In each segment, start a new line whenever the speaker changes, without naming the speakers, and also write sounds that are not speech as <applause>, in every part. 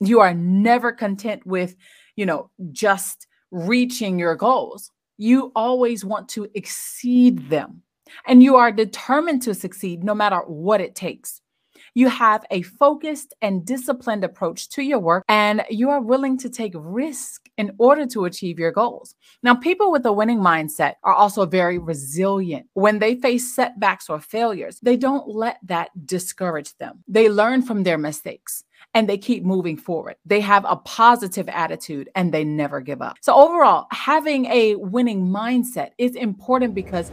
You are never content with, you know, just reaching your goals. You always want to exceed them. And you are determined to succeed no matter what it takes. You have a focused and disciplined approach to your work, and you are willing to take risk in order to achieve your goals. Now, people with a winning mindset are also very resilient. When they face setbacks or failures, they don't let that discourage them. They learn from their mistakes and they keep moving forward. They have a positive attitude and they never give up. So, overall, having a winning mindset is important because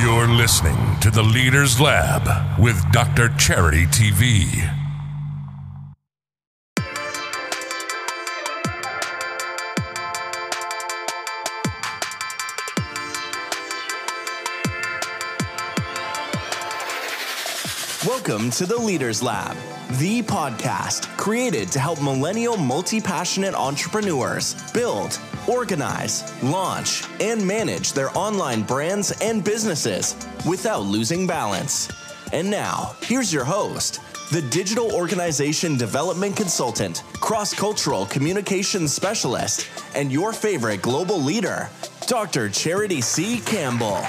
you're listening to the Leaders Lab with Dr. Charity TV.
Welcome to the Leaders Lab, the podcast created to help millennial multi passionate entrepreneurs build organize, launch, and manage their online brands and businesses without losing balance. And now, here's your host, the digital organization development consultant, cross cultural communications specialist, and your favorite global leader, Dr. Charity C. Campbell.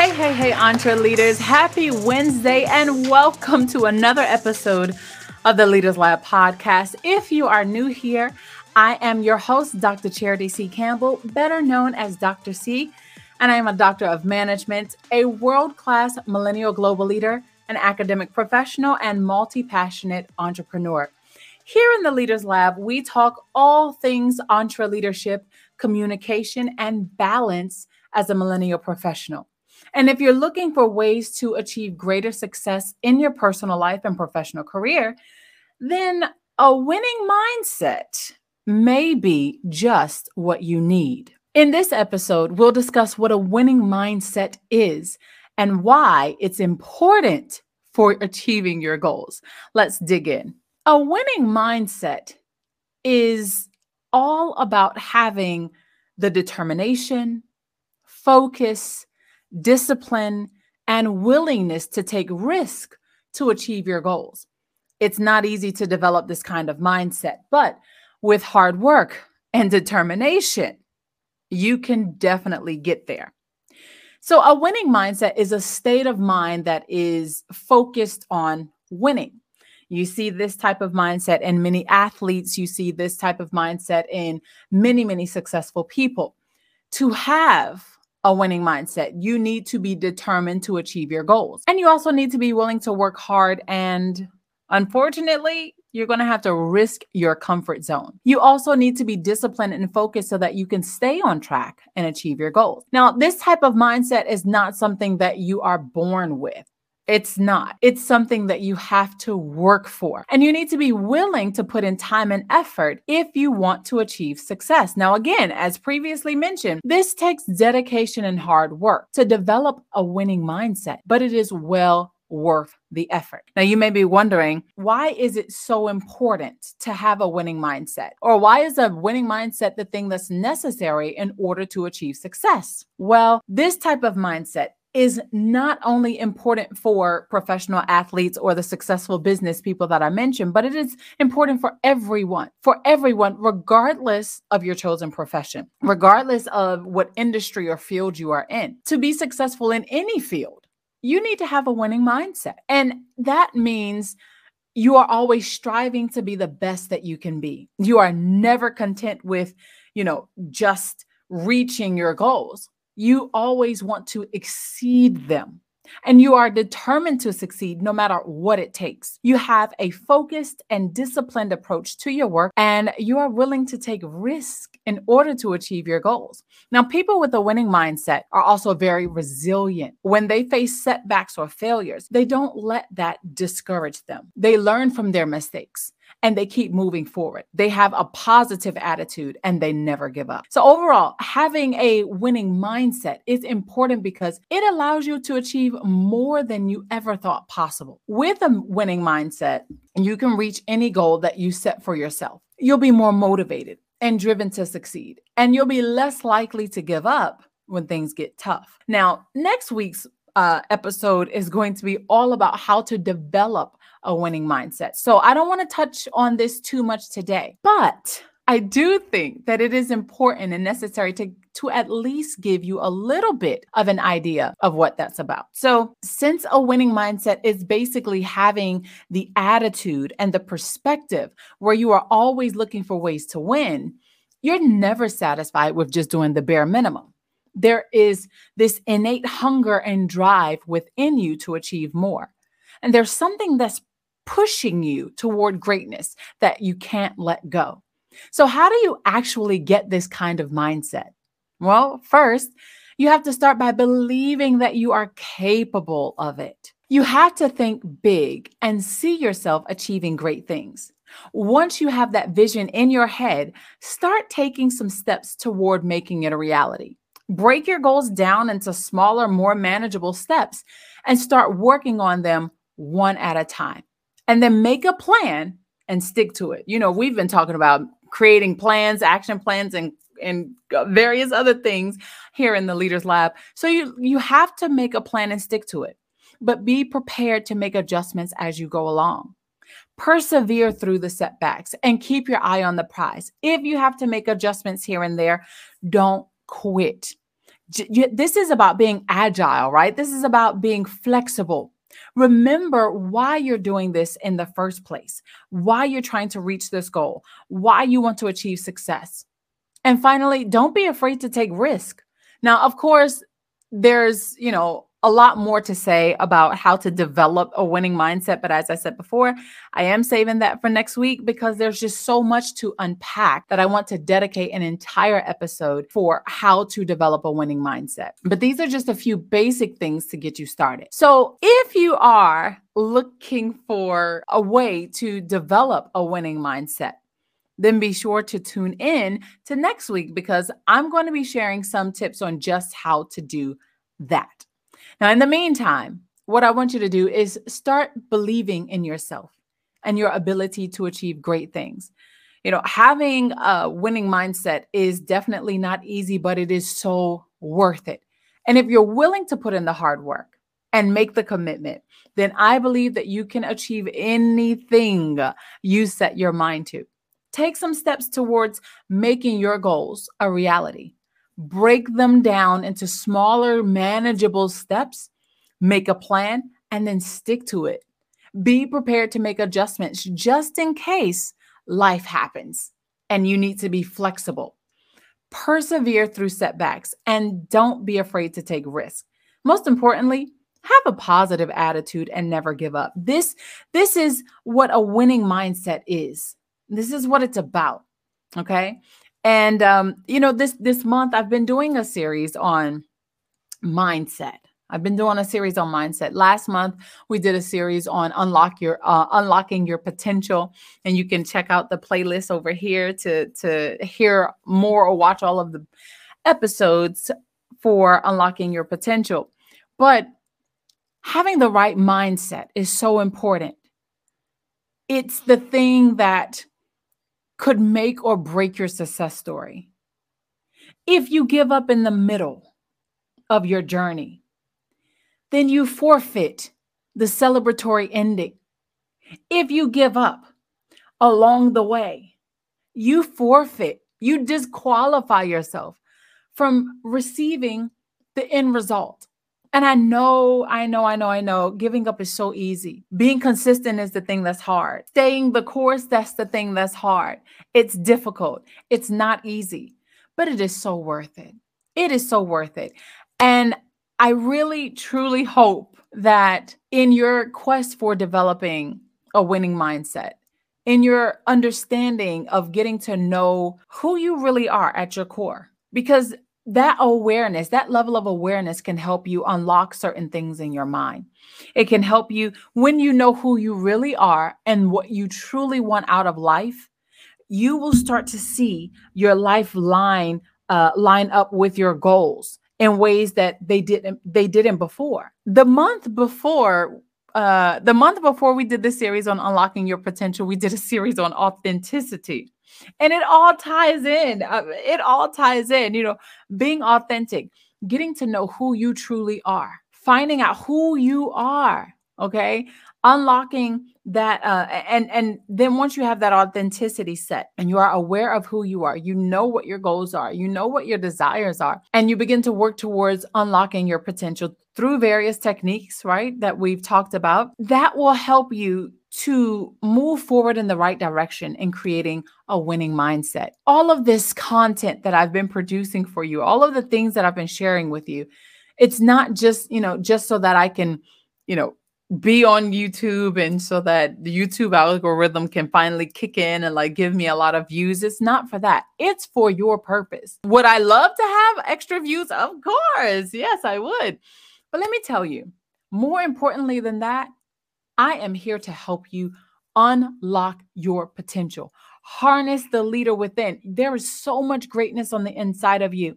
Hey, hey, hey, entre leaders. Happy Wednesday and welcome to another episode of the Leaders Lab podcast. If you are new here, I am your host, Dr. Charity C. Campbell, better known as Dr. C, and I am a doctor of management, a world class millennial global leader, an academic professional, and multi passionate entrepreneur. Here in the Leaders Lab, we talk all things entre leadership, communication, and balance as a millennial professional. And if you're looking for ways to achieve greater success in your personal life and professional career, then a winning mindset may be just what you need. In this episode, we'll discuss what a winning mindset is and why it's important for achieving your goals. Let's dig in. A winning mindset is all about having the determination, focus, discipline, and willingness to take risk to achieve your goals. It's not easy to develop this kind of mindset, but with hard work and determination, you can definitely get there. So, a winning mindset is a state of mind that is focused on winning. You see this type of mindset in many athletes, you see this type of mindset in many, many successful people. To have a winning mindset. You need to be determined to achieve your goals. And you also need to be willing to work hard. And unfortunately, you're going to have to risk your comfort zone. You also need to be disciplined and focused so that you can stay on track and achieve your goals. Now, this type of mindset is not something that you are born with. It's not. It's something that you have to work for. And you need to be willing to put in time and effort if you want to achieve success. Now, again, as previously mentioned, this takes dedication and hard work to develop a winning mindset, but it is well worth the effort. Now, you may be wondering, why is it so important to have a winning mindset? Or why is a winning mindset the thing that's necessary in order to achieve success? Well, this type of mindset is not only important for professional athletes or the successful business people that I mentioned, but it is important for everyone, for everyone, regardless of your chosen profession, regardless of what industry or field you are in. To be successful in any field, you need to have a winning mindset. And that means you are always striving to be the best that you can be. You are never content with, you know, just reaching your goals you always want to exceed them. And you are determined to succeed no matter what it takes. You have a focused and disciplined approach to your work, and you are willing to take risk in order to achieve your goals. Now, people with a winning mindset are also very resilient. When they face setbacks or failures, they don't let that discourage them. They learn from their mistakes and they keep moving forward. They have a positive attitude and they never give up. So, overall, having a winning mindset is important because it allows you to achieve more than you ever thought possible. With a winning mindset, you can reach any goal that you set for yourself. You'll be more motivated and driven to succeed, and you'll be less likely to give up when things get tough. Now, next week's uh, episode is going to be all about how to develop a winning mindset. So I don't want to touch on this too much today, but I do think that it is important and necessary to, to at least give you a little bit of an idea of what that's about. So, since a winning mindset is basically having the attitude and the perspective where you are always looking for ways to win, you're never satisfied with just doing the bare minimum. There is this innate hunger and drive within you to achieve more. And there's something that's pushing you toward greatness that you can't let go. So, how do you actually get this kind of mindset? Well, first, you have to start by believing that you are capable of it. You have to think big and see yourself achieving great things. Once you have that vision in your head, start taking some steps toward making it a reality. Break your goals down into smaller, more manageable steps and start working on them one at a time. And then make a plan and stick to it. You know, we've been talking about creating plans, action plans, and and various other things here in the Leaders Lab. So you you have to make a plan and stick to it, but be prepared to make adjustments as you go along. Persevere through the setbacks and keep your eye on the prize. If you have to make adjustments here and there, don't quit. This is about being agile, right? This is about being flexible. Remember why you're doing this in the first place, why you're trying to reach this goal, why you want to achieve success. And finally, don't be afraid to take risk. Now, of course, there's, you know, a lot more to say about how to develop a winning mindset. But as I said before, I am saving that for next week because there's just so much to unpack that I want to dedicate an entire episode for how to develop a winning mindset. But these are just a few basic things to get you started. So if you are looking for a way to develop a winning mindset, then be sure to tune in to next week because I'm going to be sharing some tips on just how to do that. Now, in the meantime, what I want you to do is start believing in yourself and your ability to achieve great things. You know, having a winning mindset is definitely not easy, but it is so worth it. And if you're willing to put in the hard work and make the commitment, then I believe that you can achieve anything you set your mind to. Take some steps towards making your goals a reality break them down into smaller, manageable steps, make a plan, and then stick to it. Be prepared to make adjustments just in case life happens and you need to be flexible. Persevere through setbacks and don't be afraid to take risks. Most importantly, have a positive attitude and never give up. This this is what a winning mindset is. This is what it's about. Okay? And um, you know, this this month I've been doing a series on mindset. I've been doing a series on mindset. Last month we did a series on unlock your uh, unlocking your potential, and you can check out the playlist over here to to hear more or watch all of the episodes for unlocking your potential. But having the right mindset is so important. It's the thing that could make or break your success story. If you give up in the middle of your journey, then you forfeit the celebratory ending. If you give up along the way, you forfeit, you disqualify yourself from receiving the end result. And I know, I know, I know, I know giving up is so easy. Being consistent is the thing that's hard. Staying the course, that's the thing that's hard. It's difficult. It's not easy, but it is so worth it. It is so worth it. And I really, truly hope that in your quest for developing a winning mindset, in your understanding of getting to know who you really are at your core, because that awareness, that level of awareness can help you unlock certain things in your mind. It can help you when you know who you really are and what you truly want out of life. You will start to see your life line uh, line up with your goals in ways that they didn't they didn't before. The month before uh, the month before we did the series on unlocking your potential, we did a series on authenticity and it all ties in uh, it all ties in you know being authentic getting to know who you truly are finding out who you are, okay? Unlocking that uh and and then once you have that authenticity set and you are aware of who you are, you know what your goals are, you know what your desires are, and you begin to work towards unlocking your potential through various techniques, right? That we've talked about. That will help you to move forward in the right direction in creating a winning mindset. All of this content that I've been producing for you, all of the things that I've been sharing with you, it's not just, you know, just so that I can, you know, be on YouTube and so that the YouTube algorithm can finally kick in and like give me a lot of views. It's not for that. It's for your purpose. Would I love to have extra views? Of course. Yes, I would. But let me tell you, more importantly than that, I am here to help you unlock your potential. Harness the leader within. There is so much greatness on the inside of you.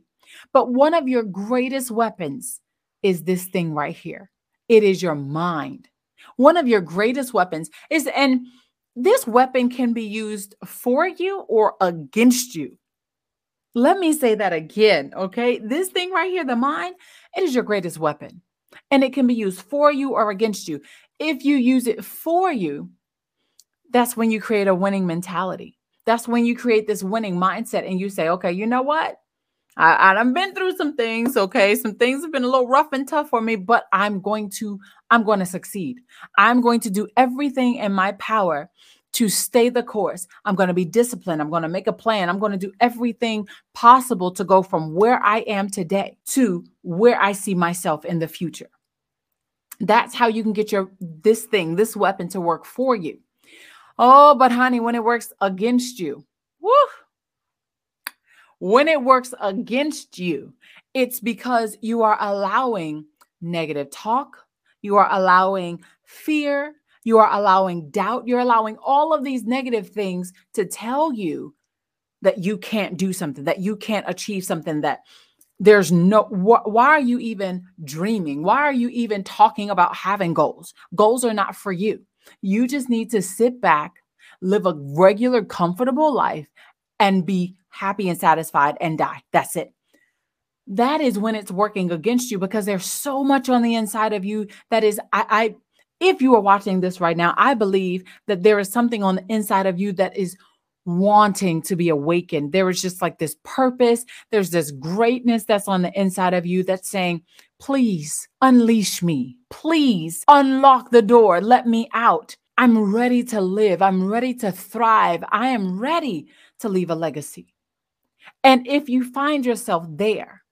But one of your greatest weapons is this thing right here it is your mind. One of your greatest weapons is, and this weapon can be used for you or against you. Let me say that again, okay? This thing right here, the mind, it is your greatest weapon. And it can be used for you or against you. If you use it for you, that's when you create a winning mentality. That's when you create this winning mindset and you say, okay, you know what? I, I've been through some things, okay? Some things have been a little rough and tough for me, but I'm going to, I'm going to succeed. I'm going to do everything in my power to stay the course. I'm going to be disciplined. I'm going to make a plan. I'm going to do everything possible to go from where I am today to where I see myself in the future. That's how you can get your this thing, this weapon to work for you. Oh, but honey, when it works against you, whoo, when it works against you, it's because you are allowing negative talk, you are allowing fear, you are allowing doubt, you're allowing all of these negative things to tell you that you can't do something, that you can't achieve something, that there's no wh- why are you even dreaming? Why are you even talking about having goals? Goals are not for you. You just need to sit back live a regular comfortable life and be happy and satisfied and die. That's it. That is when it's working against you because there's so much on the inside of you that is I, I if you are watching this right now i believe that there is something on the inside of you that is wanting to be awakened. There is just like this purpose. There's this greatness that's on the inside of you that's saying, please unleash me. Please unlock the door. Let me out. I'm ready to live. I'm ready to thrive. I am ready to leave a legacy. And if you find yourself there,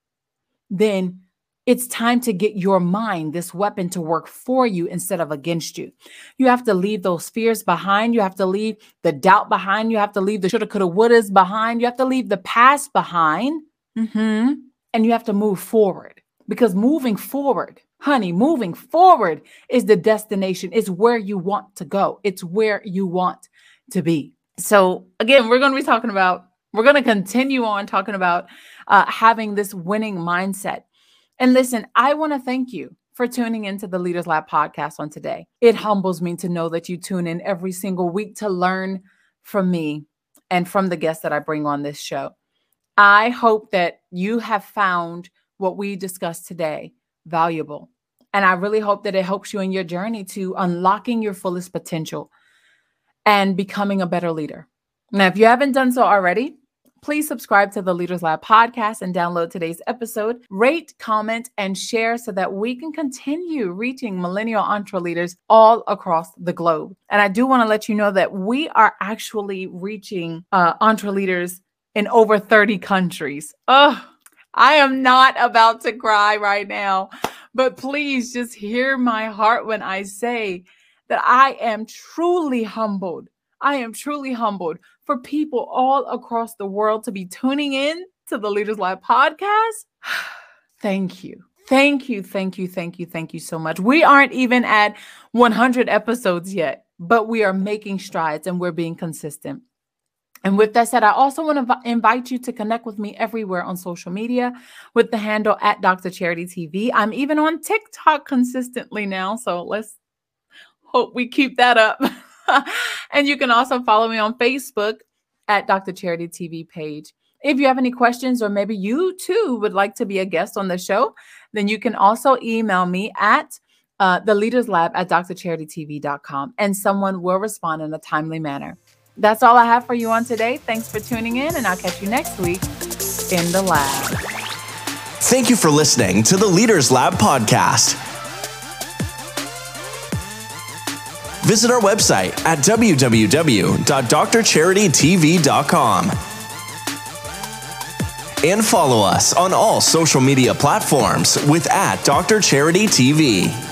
then it's time to get your mind, this weapon, to work for you instead of against you. You have to leave those fears behind. You have to leave the doubt behind. You have to leave the shoulda, coulda, wouldas behind. You have to leave the past behind. Mm-hmm. And you have to move forward because moving forward, honey, moving forward is the destination. It's where you want to go, it's where you want to be. So, again, we're going to be talking about, we're going to continue on talking about uh, having this winning mindset and listen, I want to thank you for tuning into the Leaders Lab podcast on today. It humbles me to know that you tune in every single week to learn from me and from the guests that I bring on this show. I hope that you have found what we discussed today valuable. And I really hope that it helps you in your journey to unlocking your fullest potential and becoming a better leader. Now, if you haven't done so already, Please subscribe to the Leaders Lab podcast and download today's episode. Rate, comment, and share so that we can continue reaching millennial entre leaders all across the globe. And I do want to let you know that we are actually reaching uh, entre leaders in over 30 countries. Oh, I am not about to cry right now, but please just hear my heart when I say that I am truly humbled. I am truly humbled for people all across the world to be tuning in to the Leaders Lab podcast. <sighs> thank you. Thank you, thank you, thank you, thank you so much. We aren't even at 100 episodes yet, but we are making strides and we're being consistent. And with that said, I also want to invite you to connect with me everywhere on social media with the handle at Dr. Charity TV. I'm even on TikTok consistently now. So let's hope we keep that up. <laughs> <laughs> and you can also follow me on Facebook at Dr. Charity TV page. If you have any questions, or maybe you too would like to be a guest on the show, then you can also email me at uh, the leaders lab at drcharitytv.com and someone will respond in a timely manner. That's all I have for you on today. Thanks for tuning in, and I'll catch you next week in the lab.
Thank you for listening to the Leaders Lab podcast. Visit our website at www.drcharitytv.com and follow us on all social media platforms with at Dr. Charity TV.